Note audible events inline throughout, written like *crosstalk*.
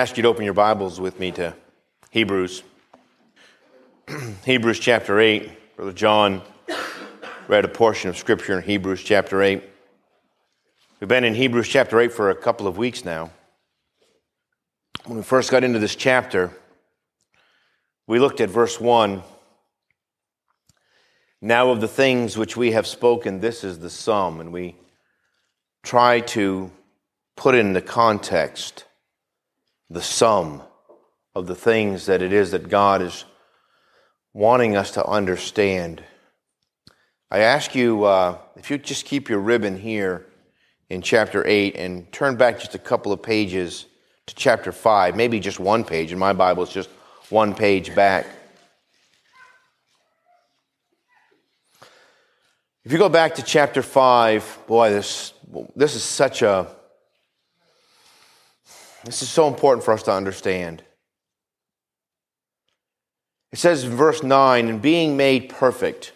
Ask you to open your Bibles with me to Hebrews. *clears throat* Hebrews chapter 8. Brother John read a portion of Scripture in Hebrews chapter 8. We've been in Hebrews chapter 8 for a couple of weeks now. When we first got into this chapter, we looked at verse 1. Now, of the things which we have spoken, this is the sum. And we try to put in the context the sum of the things that it is that God is wanting us to understand. I ask you uh, if you just keep your ribbon here in chapter 8 and turn back just a couple of pages to chapter 5, maybe just one page. In my Bible, it's just one page back. If you go back to chapter 5, boy, this, this is such a this is so important for us to understand. It says in verse 9, and being made perfect.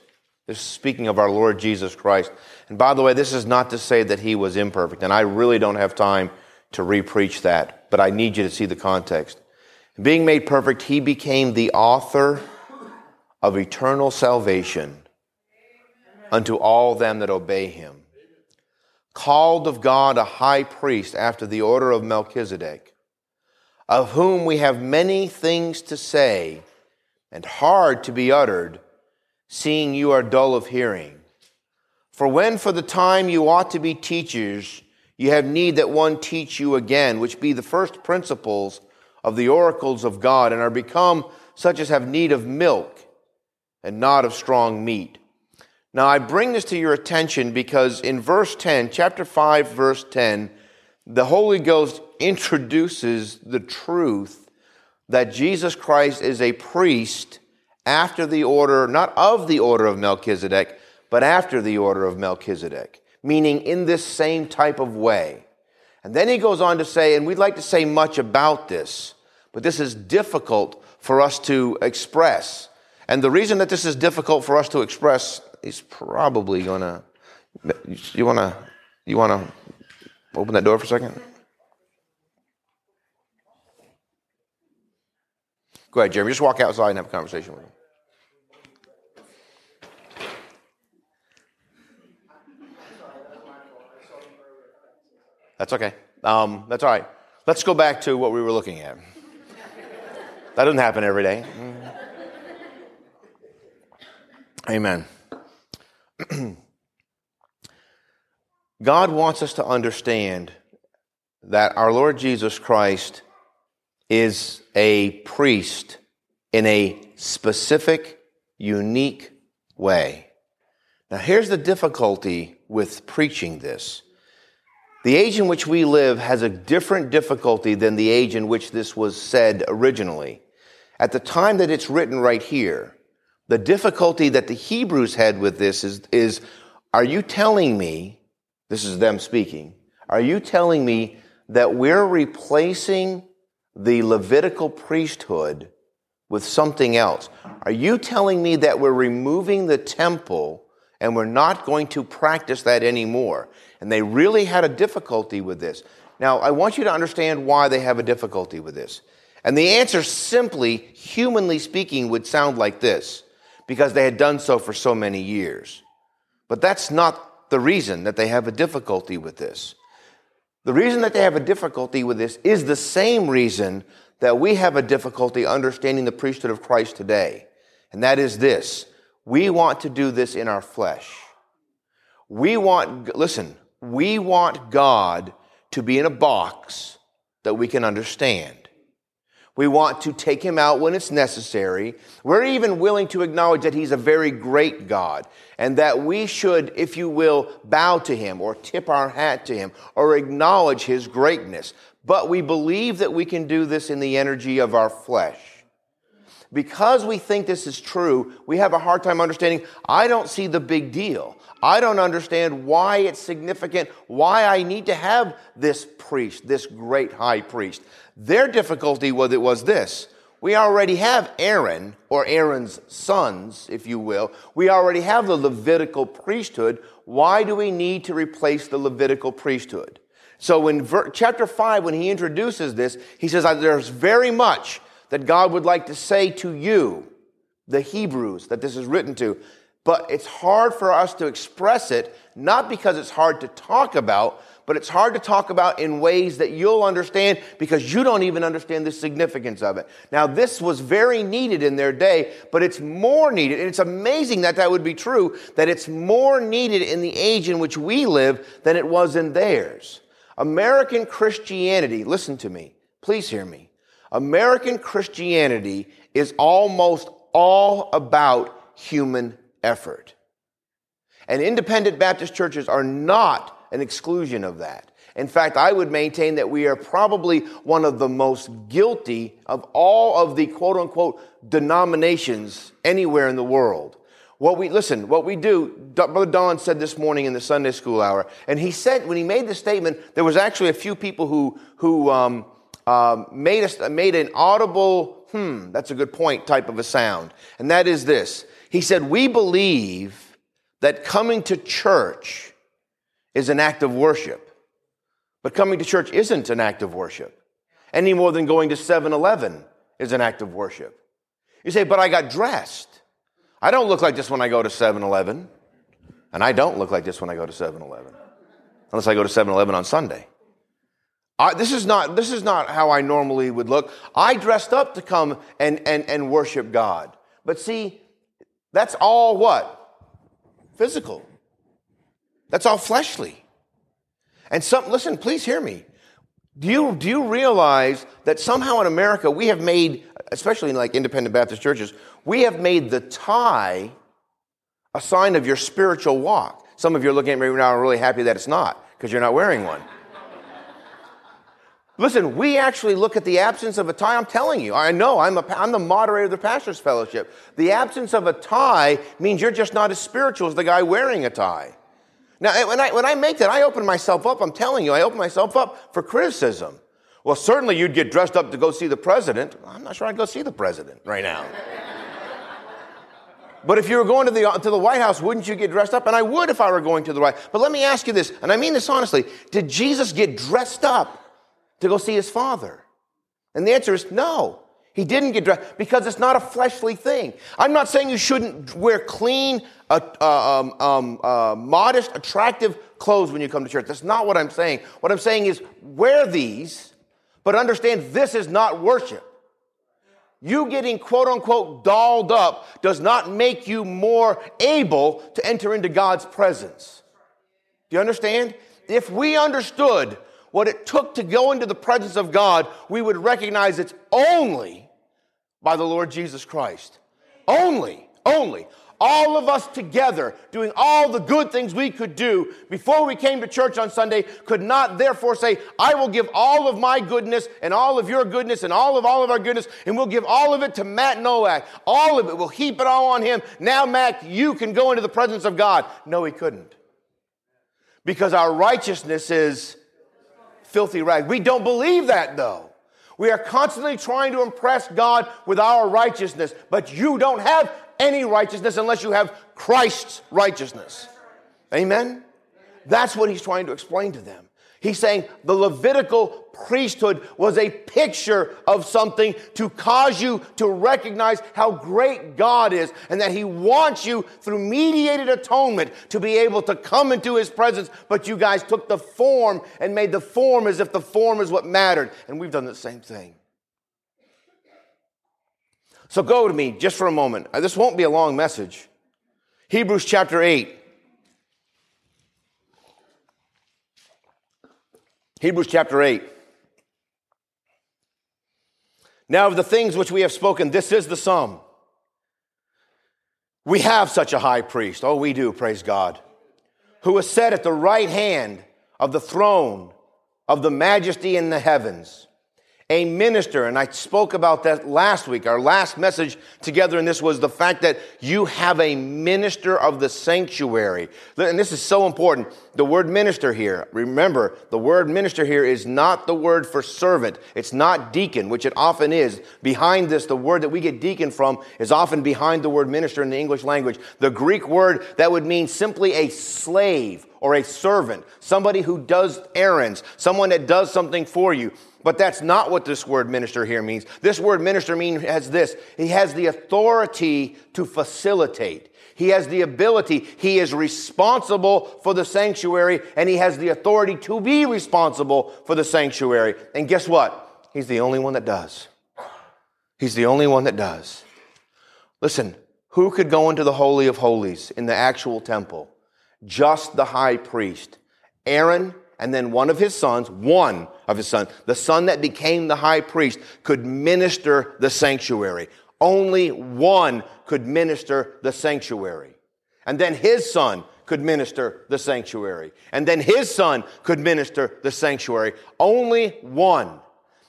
This is speaking of our Lord Jesus Christ. And by the way, this is not to say that he was imperfect, and I really don't have time to repreach that, but I need you to see the context. Being made perfect, he became the author of eternal salvation unto all them that obey him called of God a high priest after the order of Melchizedek, of whom we have many things to say and hard to be uttered, seeing you are dull of hearing. For when for the time you ought to be teachers, you have need that one teach you again, which be the first principles of the oracles of God, and are become such as have need of milk and not of strong meat. Now, I bring this to your attention because in verse 10, chapter 5, verse 10, the Holy Ghost introduces the truth that Jesus Christ is a priest after the order, not of the order of Melchizedek, but after the order of Melchizedek, meaning in this same type of way. And then he goes on to say, and we'd like to say much about this, but this is difficult for us to express. And the reason that this is difficult for us to express he's probably gonna. You wanna you wanna open that door for a second? Go ahead, Jeremy. Just walk outside and have a conversation with him. That's okay. Um, that's all right. Let's go back to what we were looking at. That doesn't happen every day. Amen. *clears throat* God wants us to understand that our Lord Jesus Christ is a priest in a specific, unique way. Now, here's the difficulty with preaching this. The age in which we live has a different difficulty than the age in which this was said originally. At the time that it's written right here, the difficulty that the Hebrews had with this is, is are you telling me, this is them speaking, are you telling me that we're replacing the Levitical priesthood with something else? Are you telling me that we're removing the temple and we're not going to practice that anymore? And they really had a difficulty with this. Now, I want you to understand why they have a difficulty with this. And the answer, simply, humanly speaking, would sound like this because they had done so for so many years. But that's not the reason that they have a difficulty with this. The reason that they have a difficulty with this is the same reason that we have a difficulty understanding the priesthood of Christ today. And that is this. We want to do this in our flesh. We want, listen, we want God to be in a box that we can understand. We want to take him out when it's necessary. We're even willing to acknowledge that he's a very great God and that we should, if you will, bow to him or tip our hat to him or acknowledge his greatness. But we believe that we can do this in the energy of our flesh. Because we think this is true, we have a hard time understanding. I don't see the big deal. I don't understand why it's significant, why I need to have this priest, this great high priest. Their difficulty was it was this. We already have Aaron, or Aaron's sons, if you will. We already have the Levitical priesthood. Why do we need to replace the Levitical priesthood? So in ver- chapter 5, when he introduces this, he says, There's very much that God would like to say to you, the Hebrews, that this is written to. But it's hard for us to express it, not because it's hard to talk about, but it's hard to talk about in ways that you'll understand because you don't even understand the significance of it. Now, this was very needed in their day, but it's more needed. And it's amazing that that would be true, that it's more needed in the age in which we live than it was in theirs. American Christianity, listen to me, please hear me. American Christianity is almost all about human effort. And independent Baptist churches are not an exclusion of that. In fact, I would maintain that we are probably one of the most guilty of all of the quote unquote denominations anywhere in the world. What we, listen, what we do, Brother Don said this morning in the Sunday school hour, and he said, when he made the statement, there was actually a few people who, who um, um, made, a, made an audible, hmm, that's a good point type of a sound. And that is this. He said, We believe that coming to church is an act of worship. But coming to church isn't an act of worship, any more than going to 7 Eleven is an act of worship. You say, But I got dressed. I don't look like this when I go to 7 Eleven. And I don't look like this when I go to 7 Eleven, unless I go to 7 Eleven on Sunday. I, this, is not, this is not how I normally would look. I dressed up to come and, and, and worship God. But see, that's all what? Physical. That's all fleshly. And some, listen, please hear me. Do you, do you realize that somehow in America we have made, especially in like independent Baptist churches, we have made the tie a sign of your spiritual walk? Some of you are looking at me right now and really happy that it's not because you're not wearing one. Listen, we actually look at the absence of a tie. I'm telling you, I know, I'm, a, I'm the moderator of the Pastor's Fellowship. The absence of a tie means you're just not as spiritual as the guy wearing a tie. Now, when I, when I make that, I open myself up. I'm telling you, I open myself up for criticism. Well, certainly you'd get dressed up to go see the president. I'm not sure I'd go see the president right now. *laughs* but if you were going to the, to the White House, wouldn't you get dressed up? And I would if I were going to the White But let me ask you this, and I mean this honestly. Did Jesus get dressed up to go see his father? And the answer is no. He didn't get dressed because it's not a fleshly thing. I'm not saying you shouldn't wear clean, uh, uh, um, um, uh, modest, attractive clothes when you come to church. That's not what I'm saying. What I'm saying is wear these, but understand this is not worship. You getting quote unquote dolled up does not make you more able to enter into God's presence. Do you understand? If we understood what it took to go into the presence of God, we would recognize it's only by the Lord Jesus Christ. Only, only. All of us together doing all the good things we could do before we came to church on Sunday could not therefore say, I will give all of my goodness and all of your goodness and all of all of our goodness and we'll give all of it to Matt Nowak. All of it. We'll heap it all on him. Now, Matt, you can go into the presence of God. No, he couldn't. Because our righteousness is filthy rags. We don't believe that though. We are constantly trying to impress God with our righteousness, but you don't have any righteousness unless you have Christ's righteousness. Amen? That's what he's trying to explain to them. He's saying the Levitical priesthood was a picture of something to cause you to recognize how great God is and that He wants you through mediated atonement to be able to come into His presence. But you guys took the form and made the form as if the form is what mattered. And we've done the same thing. So go to me just for a moment. This won't be a long message. Hebrews chapter 8. Hebrews chapter 8. Now, of the things which we have spoken, this is the sum. We have such a high priest. Oh, we do, praise God. Who is set at the right hand of the throne of the majesty in the heavens a minister, and I spoke about that last week. Our last message together in this was the fact that you have a minister of the sanctuary. And this is so important. The word minister here, remember, the word minister here is not the word for servant. It's not deacon, which it often is. Behind this, the word that we get deacon from is often behind the word minister in the English language. The Greek word that would mean simply a slave or a servant, somebody who does errands, someone that does something for you. But that's not what this word minister here means. This word minister means has this. He has the authority to facilitate. He has the ability. He is responsible for the sanctuary and he has the authority to be responsible for the sanctuary. And guess what? He's the only one that does. He's the only one that does. Listen, who could go into the Holy of Holies in the actual temple? Just the high priest. Aaron and then one of his sons, one of his sons, the son that became the high priest, could minister the sanctuary. Only one could minister the sanctuary. And then his son could minister the sanctuary. And then his son could minister the sanctuary. Only one.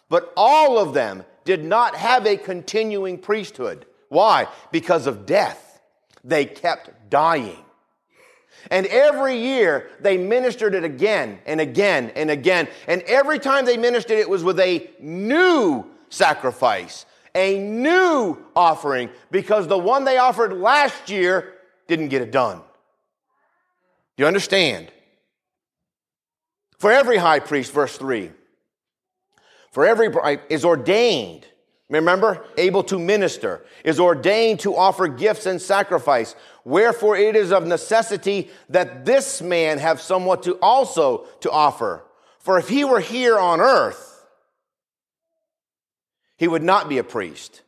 But all of them did not have a continuing priesthood. Why? Because of death. They kept dying. And every year they ministered it again and again and again. And every time they ministered it was with a new sacrifice, a new offering, because the one they offered last year didn't get it done. Do you understand? For every high priest, verse 3, for every is ordained Remember, able to minister, is ordained to offer gifts and sacrifice. Wherefore it is of necessity that this man have somewhat to also to offer. For if he were here on earth, he would not be a priest,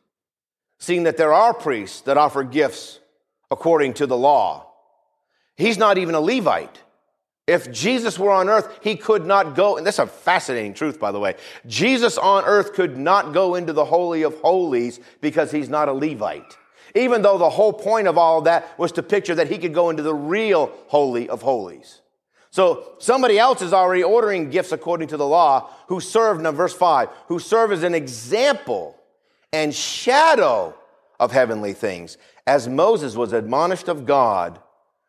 seeing that there are priests that offer gifts according to the law. He's not even a Levite. If Jesus were on earth, he could not go, and that's a fascinating truth, by the way. Jesus on earth could not go into the Holy of Holies because he's not a Levite. Even though the whole point of all of that was to picture that he could go into the real Holy of Holies. So somebody else is already ordering gifts according to the law who served, now verse 5, who serve as an example and shadow of heavenly things, as Moses was admonished of God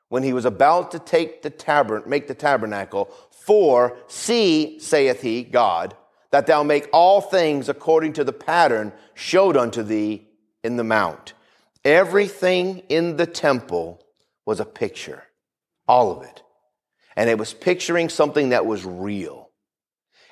when he was about to take the tabern- make the tabernacle, for see, saith he, God, that thou make all things according to the pattern showed unto thee in the mount. Everything in the temple was a picture, all of it. And it was picturing something that was real.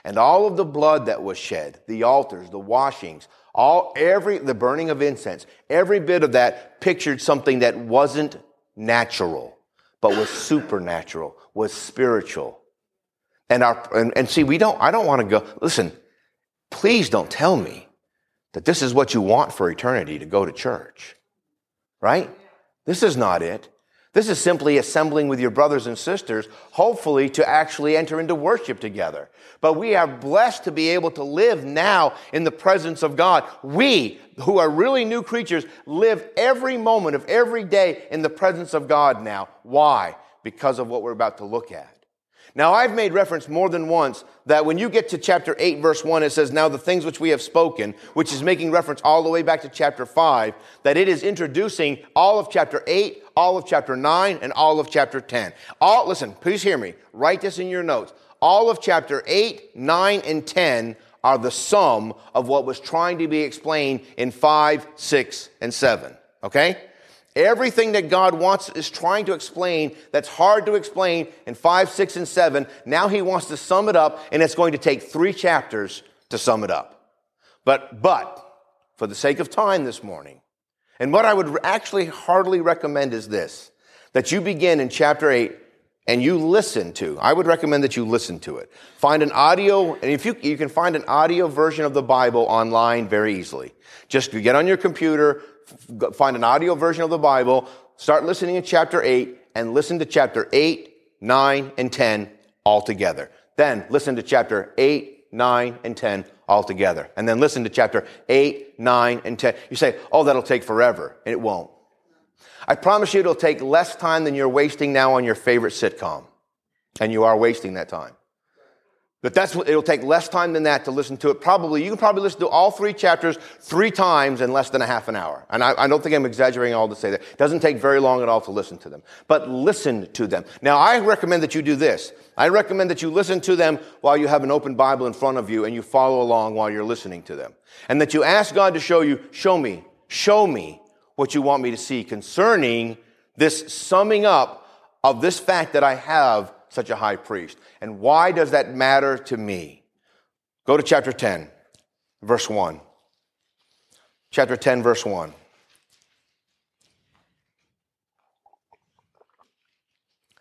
And all of the blood that was shed, the altars, the washings, all every the burning of incense, every bit of that pictured something that wasn't natural but was supernatural, was spiritual. And our and, and see, we don't, I don't want to go, listen, please don't tell me that this is what you want for eternity to go to church. Right? This is not it. This is simply assembling with your brothers and sisters, hopefully to actually enter into worship together. But we are blessed to be able to live now in the presence of God. We, who are really new creatures, live every moment of every day in the presence of God now. Why? Because of what we're about to look at. Now, I've made reference more than once that when you get to chapter 8, verse 1, it says, Now the things which we have spoken, which is making reference all the way back to chapter 5, that it is introducing all of chapter 8, all of chapter 9, and all of chapter 10. All, listen, please hear me. Write this in your notes. All of chapter 8, 9, and 10 are the sum of what was trying to be explained in 5, 6, and 7. Okay? Everything that God wants is trying to explain that's hard to explain in 5, 6, and 7. Now he wants to sum it up, and it's going to take three chapters to sum it up. But, but, for the sake of time this morning, and what I would actually hardly recommend is this that you begin in chapter 8 and you listen to. I would recommend that you listen to it. Find an audio, and if you, you can find an audio version of the Bible online very easily. Just get on your computer, find an audio version of the Bible, start listening in chapter 8, and listen to chapter 8, 9, and 10 all together. Then listen to chapter 8, 9, and 10 all together. And then listen to chapter 8, 9, and 10. You say, oh, that'll take forever. And it won't. I promise you it'll take less time than you're wasting now on your favorite sitcom. And you are wasting that time. But that's what, it'll take less time than that to listen to it. Probably, you can probably listen to all three chapters three times in less than a half an hour. And I, I don't think I'm exaggerating all to say that. It doesn't take very long at all to listen to them. But listen to them. Now, I recommend that you do this. I recommend that you listen to them while you have an open Bible in front of you and you follow along while you're listening to them. And that you ask God to show you, show me, show me what you want me to see concerning this summing up of this fact that I have such a high priest. And why does that matter to me? Go to chapter 10, verse 1. Chapter 10, verse 1.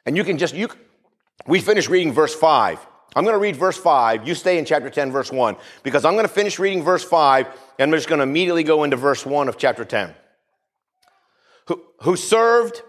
And you can just, you, we finished reading verse 5. I'm going to read verse 5. You stay in chapter 10, verse 1, because I'm going to finish reading verse 5, and I'm just going to immediately go into verse 1 of chapter 10. Who, who served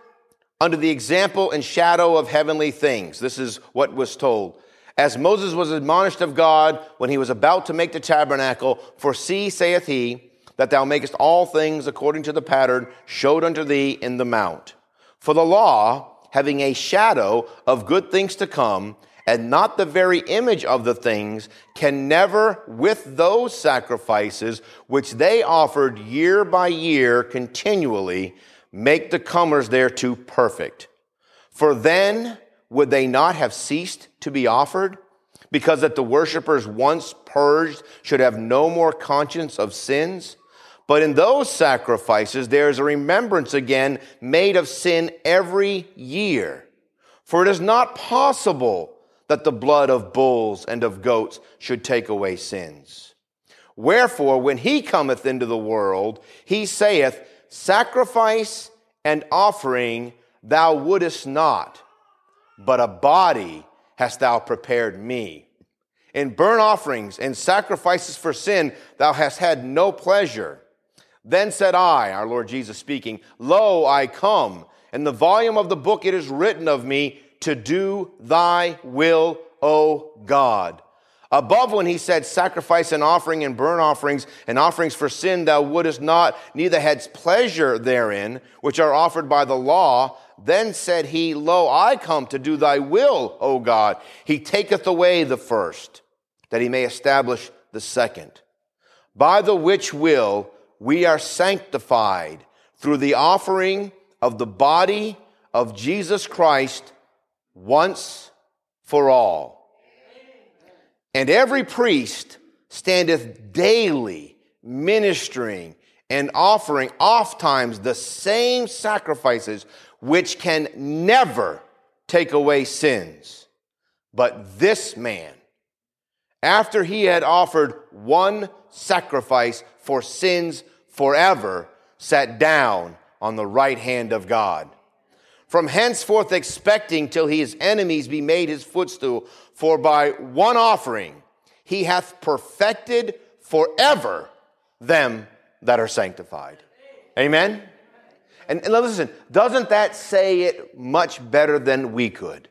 under the example and shadow of heavenly things. This is what was told. As Moses was admonished of God when he was about to make the tabernacle, for see, saith he, that thou makest all things according to the pattern showed unto thee in the mount. For the law, having a shadow of good things to come, and not the very image of the things, can never, with those sacrifices which they offered year by year continually, make the comers thereto perfect. For then would they not have ceased to be offered? Because that the worshippers once purged should have no more conscience of sins? But in those sacrifices, there is a remembrance again made of sin every year. For it is not possible that the blood of bulls and of goats should take away sins. Wherefore, when he cometh into the world, he saith, Sacrifice and offering thou wouldest not, but a body hast thou prepared me. In burnt offerings and sacrifices for sin thou hast had no pleasure. Then said I, our Lord Jesus speaking, Lo, I come. In the volume of the book it is written of me to do thy will, O God. Above when he said, Sacrifice and offering and burnt offerings and offerings for sin thou wouldest not, neither hadst pleasure therein, which are offered by the law. Then said he, Lo, I come to do thy will, O God. He taketh away the first, that he may establish the second. By the which will we are sanctified through the offering of the body of Jesus Christ once for all. And every priest standeth daily ministering and offering oft times the same sacrifices which can never take away sins. But this man, after he had offered one sacrifice for sins forever, sat down on the right hand of God. From henceforth expecting till his enemies be made his footstool, for by one offering he hath perfected forever them that are sanctified. Amen? And, and listen, doesn't that say it much better than we could?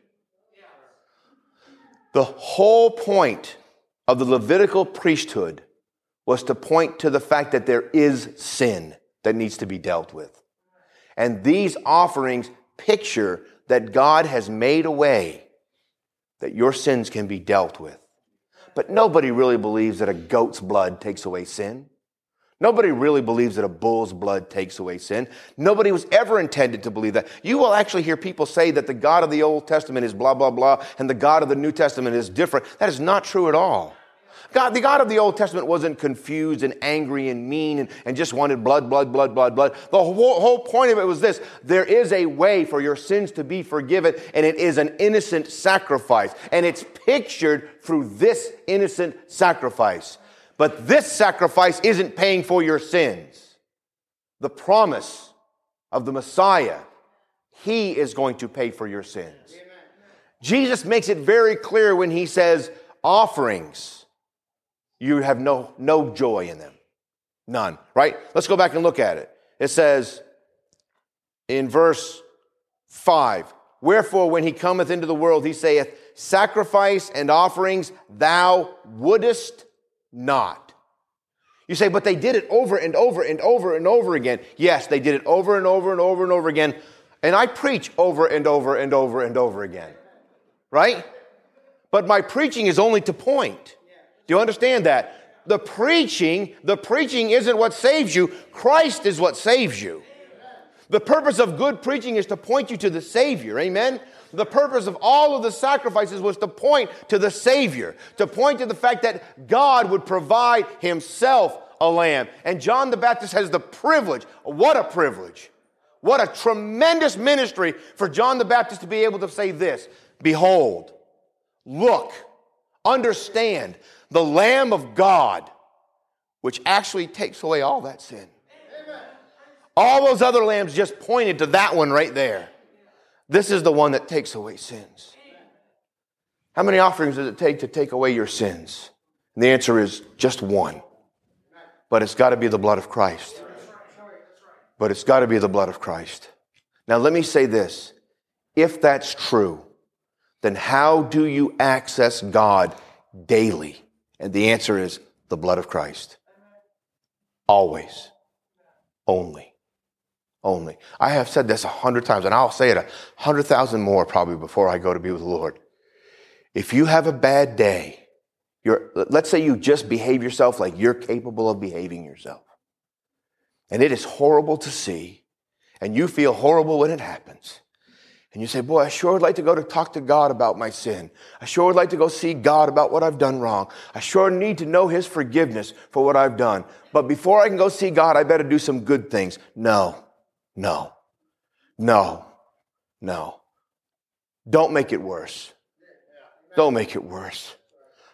The whole point of the Levitical priesthood was to point to the fact that there is sin that needs to be dealt with. And these offerings picture that God has made a way that your sins can be dealt with. But nobody really believes that a goat's blood takes away sin. Nobody really believes that a bull's blood takes away sin. Nobody was ever intended to believe that. You will actually hear people say that the God of the Old Testament is blah, blah, blah, and the God of the New Testament is different. That is not true at all. God, the God of the Old Testament wasn't confused and angry and mean and, and just wanted blood, blood, blood, blood, blood. The whole, whole point of it was this there is a way for your sins to be forgiven, and it is an innocent sacrifice. And it's pictured through this innocent sacrifice. But this sacrifice isn't paying for your sins. The promise of the Messiah, He is going to pay for your sins. Jesus makes it very clear when He says, offerings you have no, no joy in them. None, right? Let's go back and look at it. It says in verse 5 Wherefore, when he cometh into the world, he saith, Sacrifice and offerings thou wouldest not. You say, but they did it over and over and over and over again. Yes, they did it over and over and over and over again. And I preach over and over and over and over again. Right? But my preaching is only to point. Do you understand that? The preaching, the preaching isn't what saves you. Christ is what saves you. The purpose of good preaching is to point you to the Savior. Amen? The purpose of all of the sacrifices was to point to the Savior, to point to the fact that God would provide Himself a lamb. And John the Baptist has the privilege. What a privilege. What a tremendous ministry for John the Baptist to be able to say this Behold, look, understand the Lamb of God, which actually takes away all that sin. All those other lambs just pointed to that one right there. This is the one that takes away sins. How many offerings does it take to take away your sins? And the answer is just one. But it's got to be the blood of Christ. But it's got to be the blood of Christ. Now, let me say this. If that's true, then how do you access God daily? And the answer is the blood of Christ. Always. Only. Only. I have said this a hundred times, and I'll say it a hundred thousand more probably before I go to be with the Lord. If you have a bad day, you're, let's say you just behave yourself like you're capable of behaving yourself. And it is horrible to see, and you feel horrible when it happens. And you say, Boy, I sure would like to go to talk to God about my sin. I sure would like to go see God about what I've done wrong. I sure need to know His forgiveness for what I've done. But before I can go see God, I better do some good things. No, no, no, no. Don't make it worse. Don't make it worse.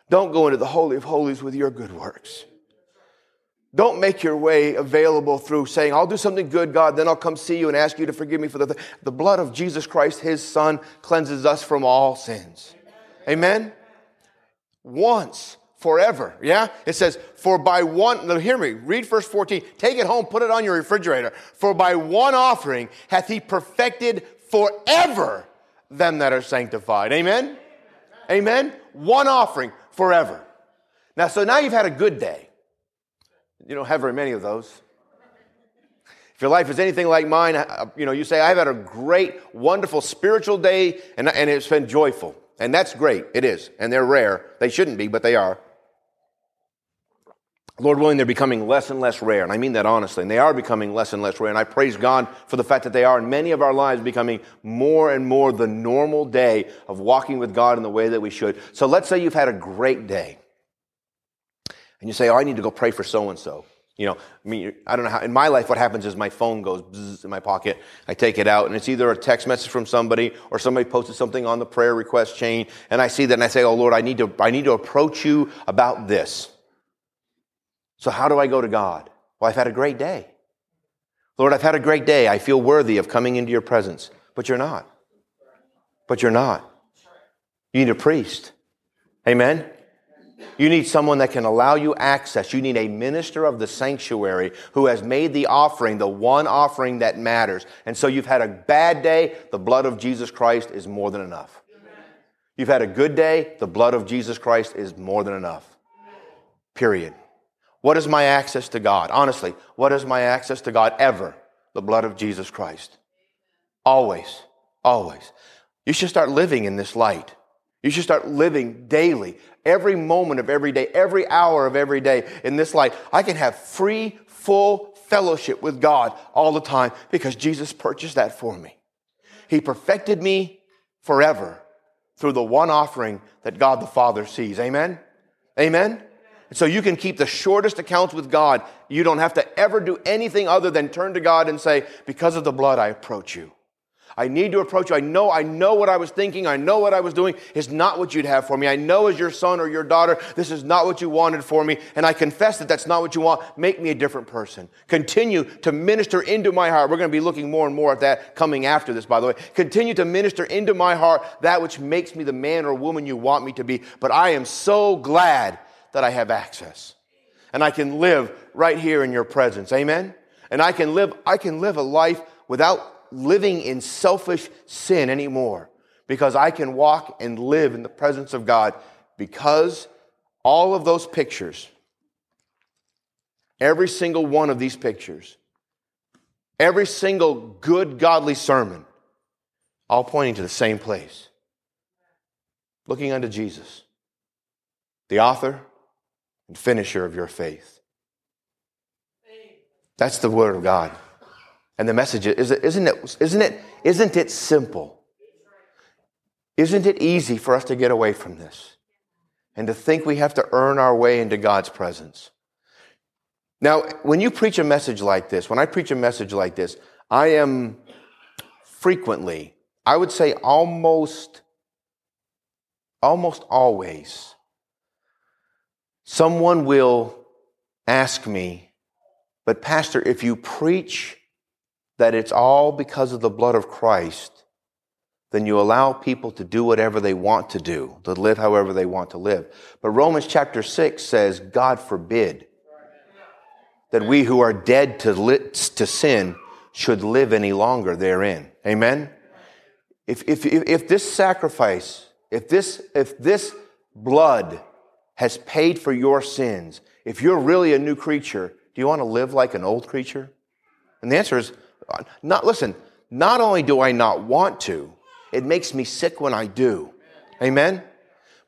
Don't go into the Holy of Holies with your good works. Don't make your way available through saying, I'll do something good, God, then I'll come see you and ask you to forgive me for the th-. The blood of Jesus Christ, his son, cleanses us from all sins. Amen? Once, forever. Yeah? It says, for by one, now hear me, read verse 14, take it home, put it on your refrigerator. For by one offering hath he perfected forever them that are sanctified. Amen? Amen? One offering forever. Now, so now you've had a good day. You don't have very many of those. If your life is anything like mine, uh, you know, you say, I've had a great, wonderful spiritual day and, and it's been joyful. And that's great. It is. And they're rare. They shouldn't be, but they are. Lord willing, they're becoming less and less rare. And I mean that honestly. And they are becoming less and less rare. And I praise God for the fact that they are in many of our lives becoming more and more the normal day of walking with God in the way that we should. So let's say you've had a great day. And you say, Oh, I need to go pray for so and so. You know, I mean, I don't know how, in my life, what happens is my phone goes in my pocket. I take it out, and it's either a text message from somebody or somebody posted something on the prayer request chain, and I see that and I say, Oh Lord, I need to, I need to approach you about this. So how do I go to God? Well, I've had a great day. Lord, I've had a great day. I feel worthy of coming into your presence. But you're not. But you're not. You need a priest. Amen? You need someone that can allow you access. You need a minister of the sanctuary who has made the offering the one offering that matters. And so you've had a bad day, the blood of Jesus Christ is more than enough. You've had a good day, the blood of Jesus Christ is more than enough. Period. What is my access to God? Honestly, what is my access to God ever? The blood of Jesus Christ. Always. Always. You should start living in this light. You should start living daily, every moment of every day, every hour of every day in this life. I can have free, full fellowship with God all the time because Jesus purchased that for me. He perfected me forever through the one offering that God the Father sees. Amen? Amen? And so you can keep the shortest accounts with God. You don't have to ever do anything other than turn to God and say, because of the blood, I approach you. I need to approach you. I know, I know what I was thinking. I know what I was doing is not what you'd have for me. I know as your son or your daughter, this is not what you wanted for me. And I confess that that's not what you want. Make me a different person. Continue to minister into my heart. We're going to be looking more and more at that coming after this, by the way. Continue to minister into my heart that which makes me the man or woman you want me to be. But I am so glad that I have access. And I can live right here in your presence. Amen? And I can live, I can live a life without living in selfish sin anymore because I can walk and live in the presence of God because all of those pictures, every single one of these pictures, every single good godly sermon, all pointing to the same place. Looking unto Jesus, the author and finisher of your faith. That's the word of God. And the message is, isn't it, isn't it, isn't it simple? Isn't it easy for us to get away from this and to think we have to earn our way into God's presence? Now, when you preach a message like this, when I preach a message like this, I am frequently, I would say almost almost always, someone will ask me, but Pastor, if you preach that it's all because of the blood of Christ, then you allow people to do whatever they want to do, to live however they want to live. But Romans chapter 6 says, God forbid that we who are dead to, li- to sin should live any longer therein. Amen? If, if, if this sacrifice, if this, if this blood has paid for your sins, if you're really a new creature, do you want to live like an old creature? And the answer is not, listen, not only do I not want to, it makes me sick when I do. Amen?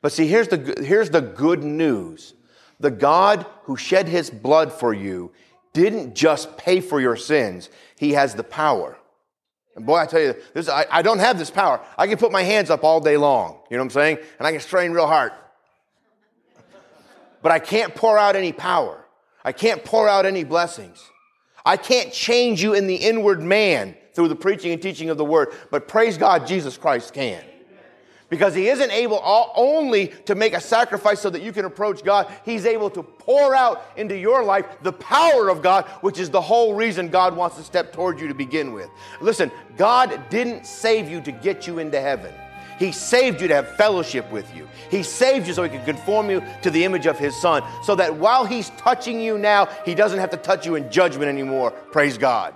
But see, here's the, here's the good news. The God who shed his blood for you didn't just pay for your sins, he has the power. And boy, I tell you, this, I, I don't have this power. I can put my hands up all day long, you know what I'm saying? And I can strain real hard. But I can't pour out any power. I can't pour out any blessings. I can't change you in the inward man through the preaching and teaching of the word, but praise God, Jesus Christ can. Because he isn't able all, only to make a sacrifice so that you can approach God, he's able to pour out into your life the power of God, which is the whole reason God wants to step toward you to begin with. Listen, God didn't save you to get you into heaven. He saved you to have fellowship with you. He saved you so He could conform you to the image of His Son, so that while He's touching you now, He doesn't have to touch you in judgment anymore. Praise God.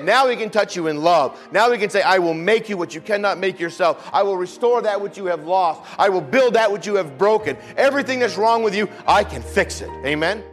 Now He can touch you in love. Now He can say, I will make you what you cannot make yourself. I will restore that which you have lost. I will build that which you have broken. Everything that's wrong with you, I can fix it. Amen.